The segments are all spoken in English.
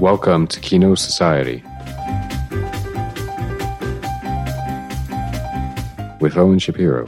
Welcome to Kino Society. With Owen Shapiro.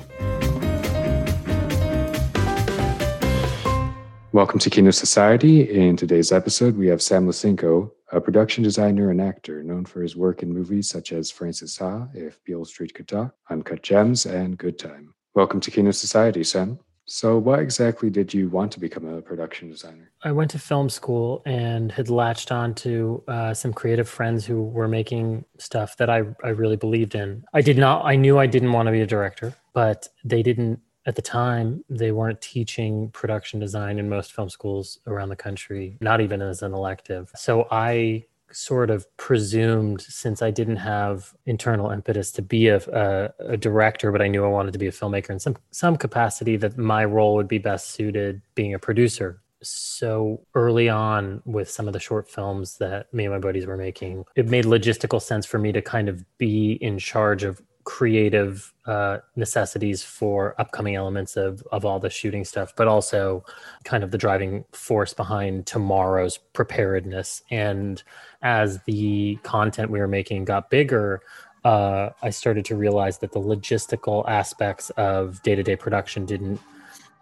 Welcome to Kino Society. In today's episode, we have Sam Lisenco, a production designer and actor known for his work in movies such as Frances Ha, If Beale Street Could Talk, Uncut Gems, and Good Time. Welcome to Kino Society, Sam. So, why exactly did you want to become a production designer? I went to film school and had latched on to uh, some creative friends who were making stuff that I, I really believed in. I did not, I knew I didn't want to be a director, but they didn't, at the time, they weren't teaching production design in most film schools around the country, not even as an elective. So I sort of presumed since I didn't have internal impetus to be a, a, a, director, but I knew I wanted to be a filmmaker in some some capacity that my role would be best suited being a producer. So early on with some of the short films that me and my buddies were making, it made logistical sense for me to kind of be in charge of creative uh, necessities for upcoming elements of of all the shooting stuff, but also kind of the driving force behind tomorrow's preparedness. And as the content we were making got bigger, uh, I started to realize that the logistical aspects of day to day production didn't.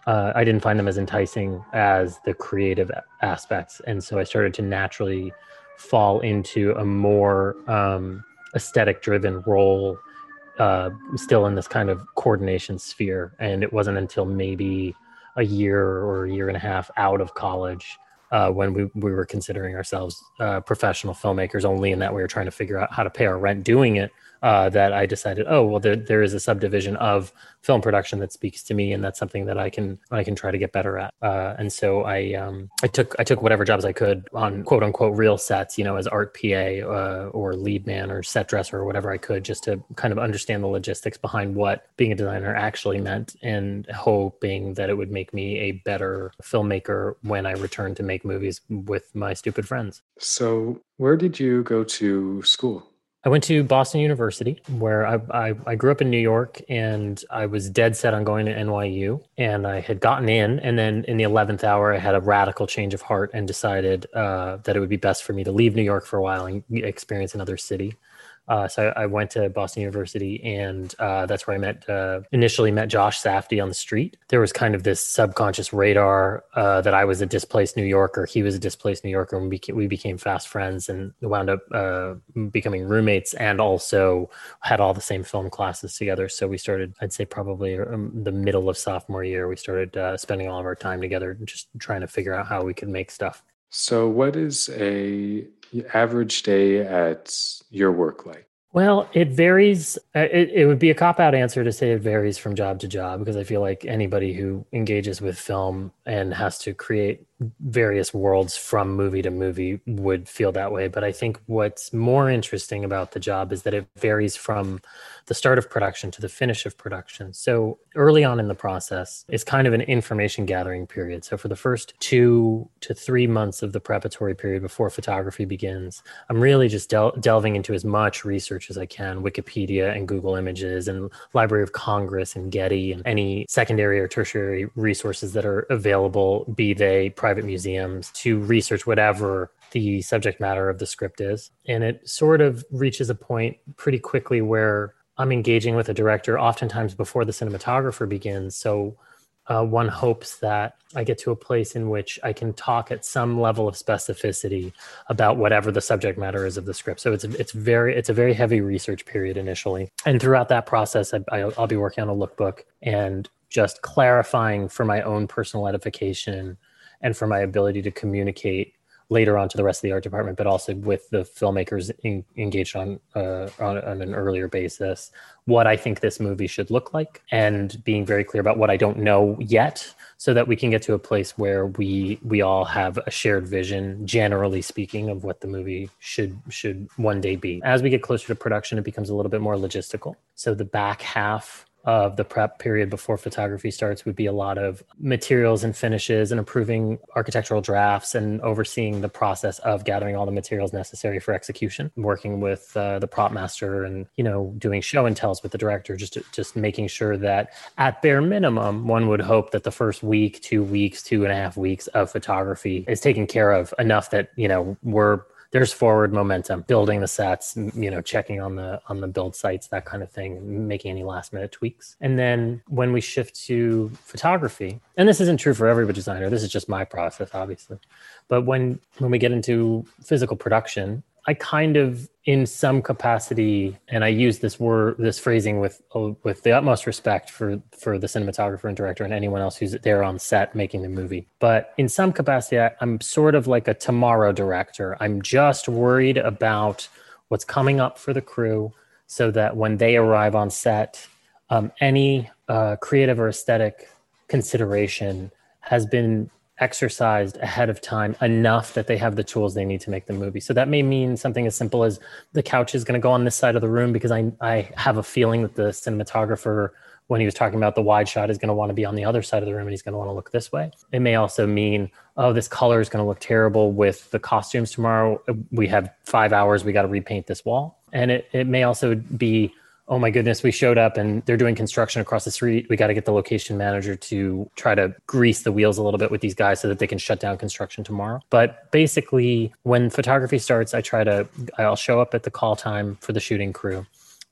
Uh, I didn't find them as enticing as the creative aspects, and so I started to naturally fall into a more um, aesthetic driven role uh, still in this kind of coordination sphere. And it wasn't until maybe a year or a year and a half out of college uh, when we, we were considering ourselves uh, professional filmmakers only in that we were trying to figure out how to pay our rent doing it uh, that I decided, oh well, there, there is a subdivision of film production that speaks to me, and that's something that I can I can try to get better at. Uh, and so I um, I took I took whatever jobs I could on quote unquote real sets, you know, as art PA uh, or lead man or set dresser or whatever I could, just to kind of understand the logistics behind what being a designer actually meant, and hoping that it would make me a better filmmaker when I returned to make movies with my stupid friends. So, where did you go to school? I went to Boston University, where I, I, I, grew up in New York, and I was dead set on going to NYU. And I had gotten in, and then in the eleventh hour, I had a radical change of heart and decided uh, that it would be best for me to leave New York for a while and experience another city. Uh, so I, went to Boston University, and uh, that's where I met uh, initially met Josh Safdie on the street. There was kind of this subconscious radar uh, that I was a displaced New Yorker, he was a displaced New Yorker, and we became, we became fast friends and wound up uh, becoming roommates, and also had all the same film classes together. So we started, I'd say, probably um, the middle of sophomore year, we started uh, spending all of our time together, just trying to figure out how we could make stuff. So, what is a average day at your work like? Well, it varies. Uh, it, it would be a cop out answer to say it varies from job to job because I feel like anybody who engages with film and has to create various worlds from movie to movie would feel that way. But I think what's more interesting about the job is that it varies from the start of production to the finish of production. So early on in the process it's kind of an information gathering period. So for the first two to three months of the preparatory period before photography begins, I'm really just del- delving into as much research as I can, Wikipedia and Google Images and Library of Congress and Getty and any secondary or tertiary resources that are available, be they private museums, to research whatever the subject matter of the script is. And it sort of reaches a point pretty quickly where I'm engaging with a director oftentimes before the cinematographer begins. So uh, one hopes that I get to a place in which I can talk at some level of specificity about whatever the subject matter is of the script. So it's it's very it's a very heavy research period initially, and throughout that process, I, will be working on a lookbook and just clarifying for my own personal edification and for my ability to communicate later on to the rest of the art department, but also with the filmmakers in, engaged on, uh, on, on an earlier basis, what I think this movie should look like, and being very clear about what I don't know yet, so that we can get to a place where we we all have a shared vision, generally speaking, of what the movie should should one day be. As we get closer to production, it becomes a little bit more logistical. So the back half of the prep period before photography starts would be a lot of materials and finishes and approving architectural drafts and overseeing the process of gathering all the materials necessary for execution working with uh, the prop master and you know doing show and tells with the director just just making sure that at bare minimum one would hope that the first week two weeks two and a half weeks of photography is taken care of enough that you know we're there's forward momentum, building the sets, you know, checking on the on the build sites, that kind of thing, making any last minute tweaks. And then when we shift to photography, and this isn't true for every designer, this is just my process, obviously. But when when we get into physical production, I kind of, in some capacity, and I use this word, this phrasing with with the utmost respect for for the cinematographer and director and anyone else who's there on set making the movie. But in some capacity, I, I'm sort of like a tomorrow director. I'm just worried about what's coming up for the crew, so that when they arrive on set, um, any uh, creative or aesthetic consideration has been exercised ahead of time enough that they have the tools they need to make the movie. So that may mean something as simple as the couch is going to go on this side of the room because I I have a feeling that the cinematographer when he was talking about the wide shot is going to want to be on the other side of the room and he's going to want to look this way. It may also mean oh this color is going to look terrible with the costumes tomorrow. We have 5 hours we got to repaint this wall. And it it may also be oh my goodness, we showed up and they're doing construction across the street. We got to get the location manager to try to grease the wheels a little bit with these guys so that they can shut down construction tomorrow. But basically, when photography starts, I try to, I'll show up at the call time for the shooting crew.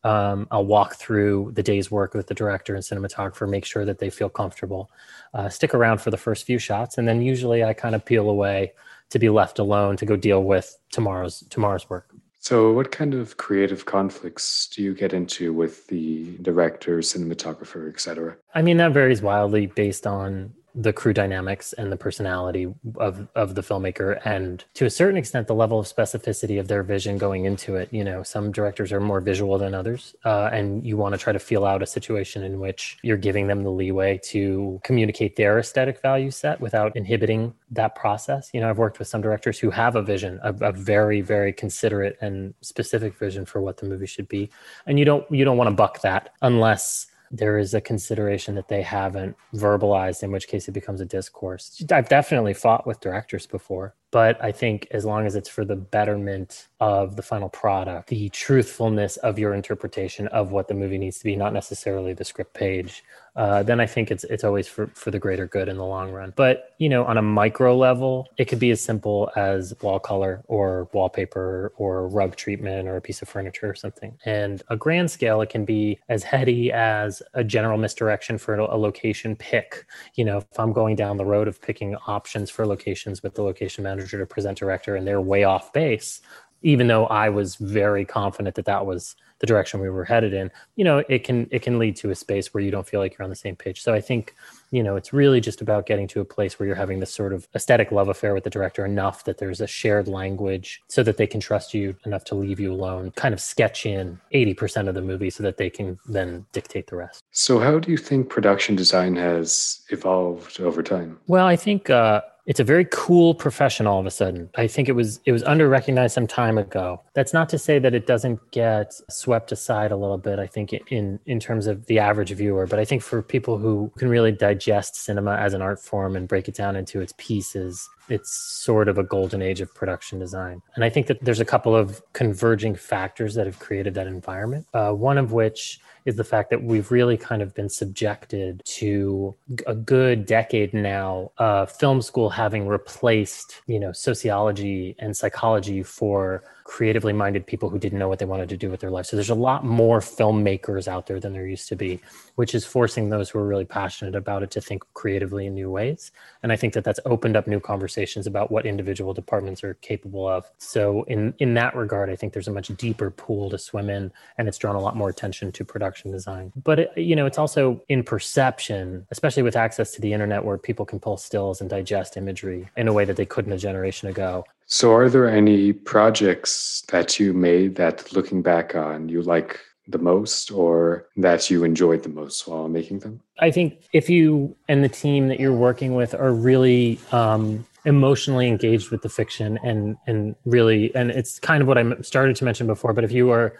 Um, I'll walk through the day's work with the director and cinematographer, make sure that they feel comfortable. Uh, stick around for the first few shots, and then usually I kind of peel away to be left alone to go deal with tomorrow's tomorrow's work. So, what kind of creative conflicts do you get into with the director, cinematographer, etc.? I mean, that varies wildly based on the crew dynamics and the personality of of the filmmaker and to a certain extent the level of specificity of their vision going into it. You know some directors are more visual than others uh, and you want to try to feel out a situation in which you're giving them the leeway to communicate their aesthetic value set without inhibiting that process. You know i've worked with some directors who have a vision a, a very very considerate and specific vision for what the movie should be. And you don't you don't want to buck that unless there is a consideration that they haven't verbalized, in which case it becomes a discourse. I've definitely fought with directors before but I think as long as it's for the betterment of the final product, the truthfulness of your interpretation of what the movie needs to be, not necessarily the script page, uh, then I think it's it's always for, for the greater good in the long run. But you know, on a micro level, it could be as simple as wall color or wallpaper or rug treatment or a piece of furniture or something. And a grand scale, it can be as heady as a general misdirection for a, location pick. You know, if I'm going down the road of picking options for locations with the location manager to present director and they're way off base even though i was very confident that that was the direction we were headed in you know it can it can lead to a space where you don't feel like you're on the same page. So i think you know it's really just about getting to a place where you're having this sort of aesthetic love affair with the director enough that there's a shared language so that they can trust you enough to leave you alone kind of sketch in 80% of the movie so that they can then dictate the rest. So how do you think production design has evolved over time? Well i think uh, it's a very cool profession all of a sudden. I think it was it was under recognized some time ago. That's not to say that it doesn't get swept aside a little bit. I think in in terms of the average viewer, but I think for people who can really digest cinema as an art form and break it down into its pieces, it's sort of a golden age of production design. And I think that there's a couple of converging factors that have created that environment. Uh, one of which is the fact that we've really kind of been subjected to a good decade now uh, film school having replaced you know sociology and psychology for creatively minded people who didn't know what they wanted to do with their life. So there's a lot more filmmakers out there than there used to be, which is forcing those who are really passionate about it to think creatively in new ways. And I think that that's opened up new conversations about what individual departments are capable of. So in in that regard, I think there's a much deeper pool to swim in, and it's drawn a lot more attention to production design. But it, you know, it's also in perception, especially with access to the internet, where people can pull stills and digest imagery in a way that they couldn't a generation ago. So, are there any projects that you made that looking back on you like the most or that you enjoyed the most while making them? I think if you and the team that you're working with are really um, emotionally engaged with the fiction and and really and it's kind of what I started to mention before, but if you are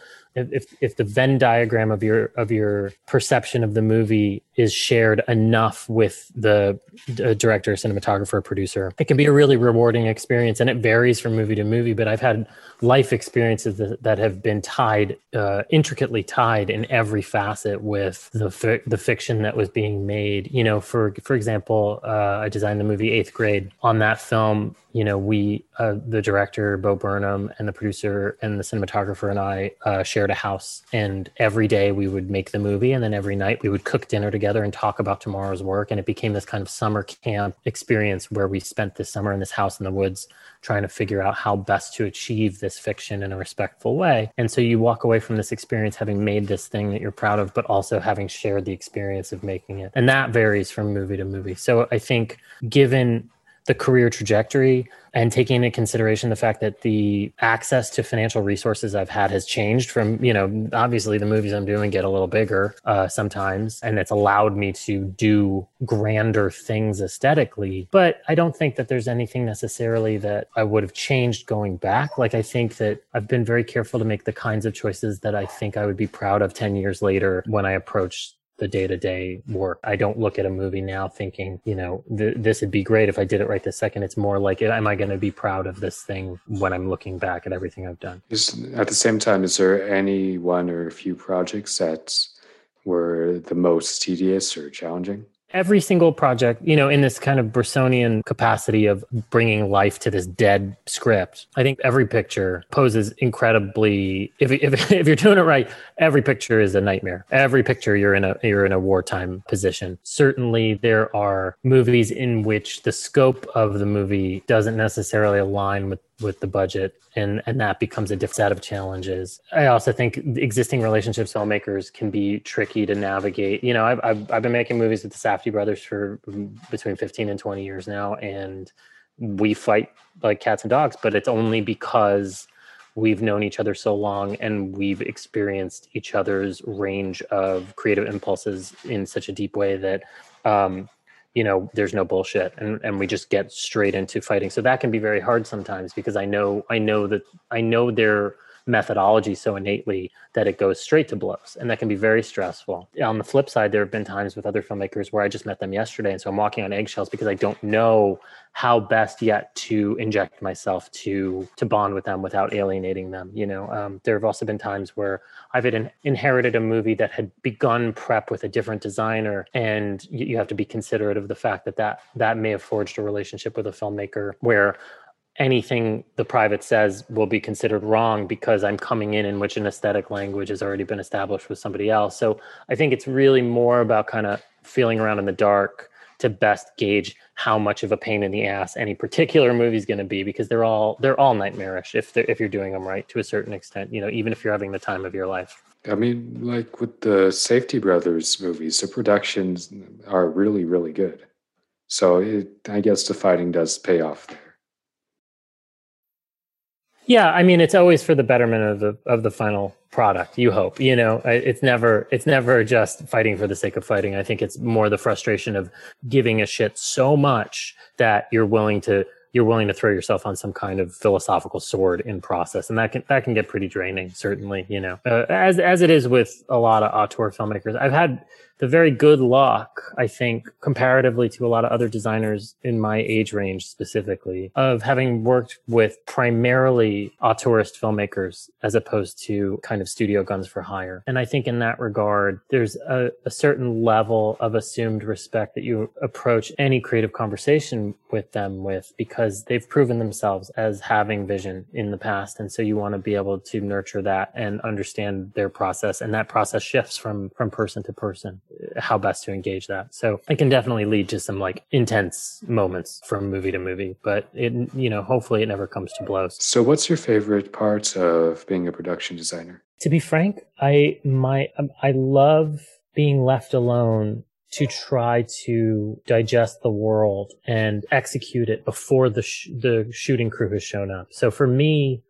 if if the Venn diagram of your of your perception of the movie is shared enough with the, the director, cinematographer, producer, it can be a really rewarding experience. And it varies from movie to movie. But I've had life experiences that, that have been tied, uh, intricately tied in every facet with the fi- the fiction that was being made. You know, for for example, uh, I designed the movie Eighth Grade. On that film, you know, we, uh, the director, Bo Burnham, and the producer and the cinematographer and I uh, shared a house. And every day we would make the movie. And then every night we would cook dinner together and talk about tomorrow's work. And it became this kind of summer camp experience where we spent this summer in this house in the woods trying to figure out how best to achieve this fiction in a respectful way. And so you walk away from this experience having made this thing that you're proud of, but also having shared the experience of making it. And that varies from movie to movie. So I think given the career trajectory and taking into consideration the fact that the access to financial resources I've had has changed from, you know, obviously the movies I'm doing get a little bigger uh, sometimes, and it's allowed me to do grander things aesthetically. But I don't think that there's anything necessarily that I would have changed going back. Like, I think that I've been very careful to make the kinds of choices that I think I would be proud of 10 years later when I approach the day to day work. I don't look at a movie now thinking, you know, th- this would be great if I did it right this second. It's more like, am I going to be proud of this thing when I'm looking back at everything I've done? Is, at the same time, is there any one or a few projects that were the most tedious or challenging? Every single project, you know, in this kind of Bressonian capacity of bringing life to this dead script, I think every picture poses incredibly. If, if, if you're doing it right, every picture is a nightmare. Every picture you're in a you're in a wartime position. Certainly, there are movies in which the scope of the movie doesn't necessarily align with with the budget and and that becomes a different set of challenges. I also think existing relationships filmmakers can be tricky to navigate. You know i've, I've, I've been making movies with the safdie brothers for between 15 and 20 years now and we fight like cats and dogs but it's only because we've known each other so long and we've experienced each other's range of creative impulses in such a deep way that um, you know there's no bullshit and and we just get straight into fighting. So that can be very hard sometimes because i know i know that i know their methodology so innately that it goes straight to blows and that can be very stressful. On the flip side there have been times with other filmmakers where i just met them yesterday and so i'm walking on eggshells because i don't know how best yet to inject myself to to bond with them without alienating them you know? Um, there have also been times where i've in, inherited a movie that had begun prep with a different designer and you, you have to be considerate of the fact that that that may have forged a relationship with a filmmaker where anything the private says will be considered wrong because I'm coming in in which an aesthetic language has already been established with somebody else. So I think it's really more about kind of feeling around in the dark to best gauge how much of a pain in the ass any particular movie is going to be because they're all they're all nightmarish if if you're doing them right to a certain extent you know even if you're having the time of your life. I mean like with the Safdie brothers movies the productions are really really good. So it, i guess the fighting does pay off there yeah, I mean, it's always for the betterment of the of the final product. You hope, you know, it's never it's never just fighting for the sake of fighting. I think it's more the frustration of giving a shit so much that you're willing to you're willing to throw yourself on some kind of philosophical sword in process, and that can that can get pretty draining. Certainly, you know, uh, as as it is with a lot of auteur filmmakers. I've had the very good luck, I think, comparatively to a lot of other designers in my age range specifically, of having worked with primarily auteurist filmmakers as opposed to kind of studio guns for hire. And I think in that regard, there's a, a certain level of assumed respect that you approach any creative conversation with them with because they've proven themselves as having vision in the past. And so you want to be able to nurture that and understand their process. And that process shifts from, from person to person how best to engage that. So it can definitely lead to some like intense moments from movie to movie, but it, you know, hopefully it never comes to blows. So what's your favorite part of being a production designer? To be frank, I, my, um, I love being left alone to try to digest the world and execute it before the sh- the shooting crew has shown up. So for me,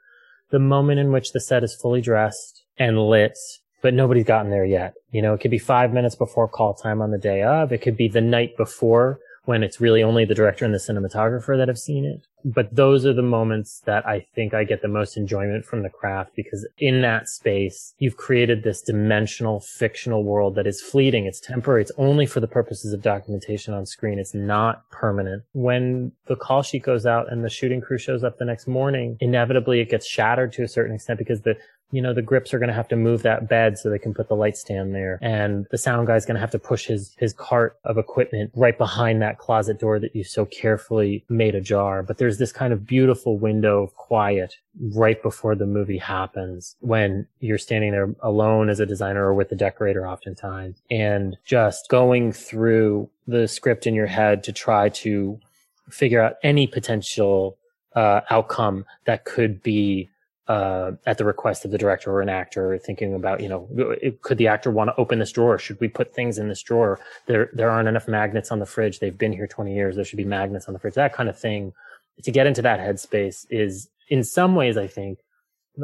the moment in which the set is fully dressed and lit but nobody's gotten there yet. You know, it could be five minutes before call time on the day of. It could be the night before when it's really only the director and the cinematographer that have seen it. But those are the moments that I think I get the most enjoyment from the craft because in that space, you've created this dimensional fictional world that is fleeting. It's temporary. It's only for the purposes of documentation on screen. It's not permanent. When the call sheet goes out and the shooting crew shows up the next morning, inevitably it gets shattered to a certain extent because the you know, the grips are going to have to move that bed so they can put the light stand there. And the sound guy's going to have to push his, his cart of equipment right behind that closet door that you so carefully made ajar. But there's this kind of beautiful window of quiet right before the movie happens when you're standing there alone as a designer or with the decorator oftentimes and just going through the script in your head to try to figure out any potential uh, outcome that could be uh, at the request of the director or an actor thinking about, you know, could the actor want to open this drawer? Should we put things in this drawer? There, there aren't enough magnets on the fridge. They've been here 20 years. There should be magnets on the fridge. That kind of thing. To get into that headspace is in some ways, I think,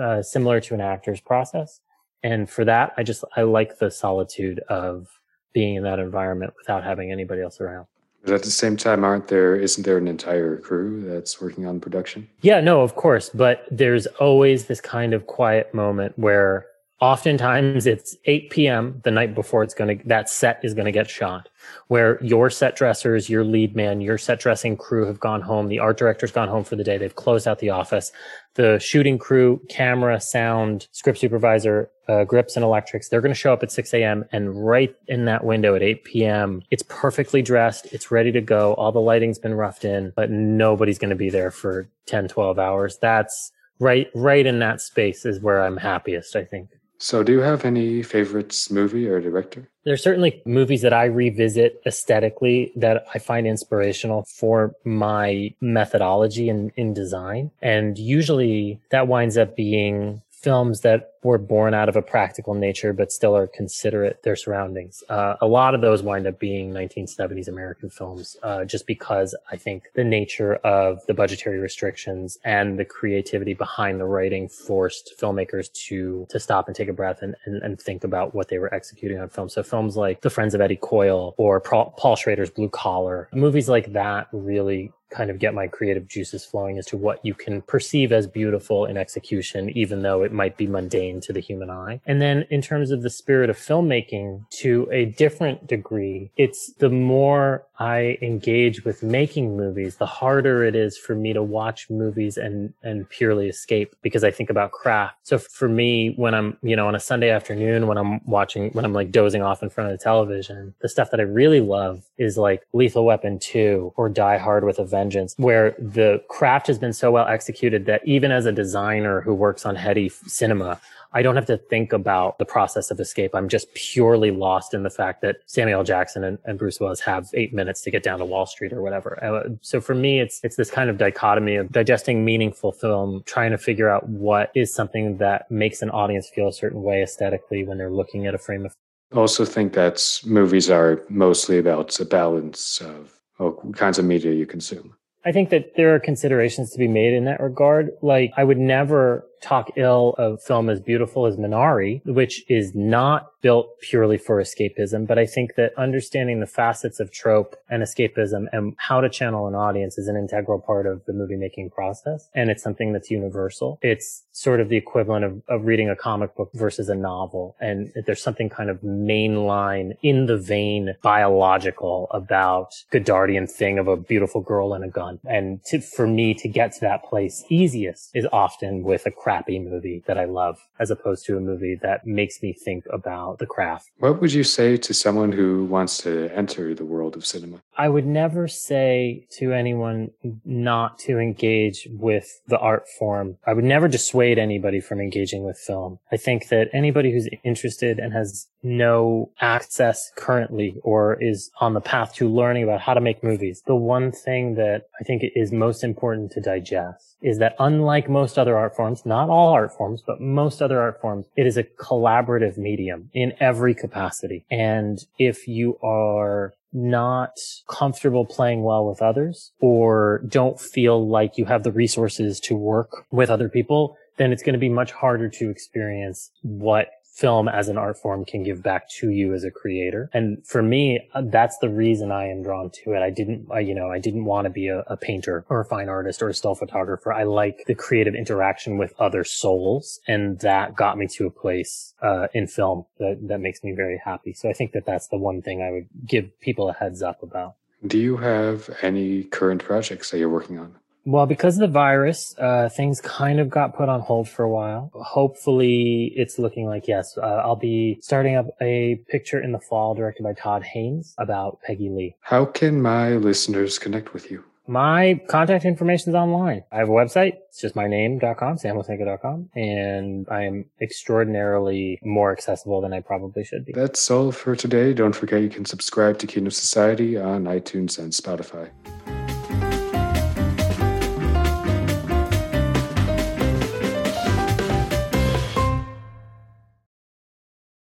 uh, similar to an actor's process. And for that, I just, I like the solitude of being in that environment without having anybody else around. But at the same time, aren't there? Isn't there an entire crew that's working on production? Yeah, no, of course. But there's always this kind of quiet moment where oftentimes it's 8 p.m. the night before it's going to that set is going to get shot where your set dressers your lead man your set dressing crew have gone home the art director's gone home for the day they've closed out the office the shooting crew camera sound script supervisor uh, grips and electrics they're going to show up at 6 a.m and right in that window at 8 p.m it's perfectly dressed it's ready to go all the lighting's been roughed in but nobody's going to be there for 10 12 hours that's right right in that space is where i'm happiest i think so, do you have any favorites, movie or director? There's certainly movies that I revisit aesthetically that I find inspirational for my methodology in, in design. And usually that winds up being films that were born out of a practical nature, but still are considerate their surroundings. Uh, a lot of those wind up being 1970s American films, uh, just because I think the nature of the budgetary restrictions and the creativity behind the writing forced filmmakers to to stop and take a breath and, and, and think about what they were executing on film. So films like The Friends of Eddie Coyle or Paul Schrader's Blue Collar, movies like that really kind of get my creative juices flowing as to what you can perceive as beautiful in execution, even though it might be mundane to the human eye. And then in terms of the spirit of filmmaking to a different degree, it's the more I engage with making movies, the harder it is for me to watch movies and, and purely escape because I think about craft. So for me, when I'm, you know, on a Sunday afternoon, when I'm watching, when I'm like dozing off in front of the television, the stuff that I really love is like Lethal Weapon 2 or Die Hard with a Vengeance, where the craft has been so well executed that even as a designer who works on heady cinema, I don't have to think about the process of escape. I'm just purely lost in the fact that Samuel Jackson and, and Bruce Willis have eight minutes to get down to Wall Street or whatever. Uh, so for me, it's it's this kind of dichotomy of digesting meaningful film, trying to figure out what is something that makes an audience feel a certain way aesthetically when they're looking at a frame of. I also think that movies are mostly about a balance of all kinds of media you consume. I think that there are considerations to be made in that regard. Like, I would never talk ill of film as beautiful as Minari, which is not built purely for escapism. But I think that understanding the facets of trope and escapism and how to channel an audience is an integral part of the movie making process. And it's something that's universal. It's sort of the equivalent of, of reading a comic book versus a novel. And there's something kind of mainline in the vein biological about Godardian thing of a beautiful girl and a gun. And to, for me to get to that place easiest is often with a crowd crappy movie that I love as opposed to a movie that makes me think about the craft. What would you say to someone who wants to enter the world of cinema? I would never say to anyone not to engage with the art form. I would never dissuade anybody from engaging with film. I think that anybody who's interested and has no access currently or is on the path to learning about how to make movies, the one thing that I think is most important to digest is that unlike most other art forms, not all art forms, but most other art forms, it is a collaborative medium in every capacity. And if you are not comfortable playing well with others or don't feel like you have the resources to work with other people, then it's going to be much harder to experience what film as an art form can give back to you as a creator. And for me, uh, that's the reason I am drawn to it. I didn't, I, you know, I didn't want to be a, a, painter or a fine artist or a still photographer. I like the creative interaction with other souls. And that got me to a place, uh, in film that, that makes me very happy. So I think that that's the one thing I would give people a heads up about. Do you have any current projects that you're working on? Well, because of the virus, uh, things kind of got put on hold for a while. Hopefully, it's looking like yes. Uh, I'll be starting up a picture in the fall directed by Todd Haynes about Peggy Lee. How can my listeners connect with you? My contact information is online. I have a website. It's just my name.com, and I am extraordinarily more accessible than I probably should be. That's all for today. Don't forget you can subscribe to Kino Society on iTunes and Spotify.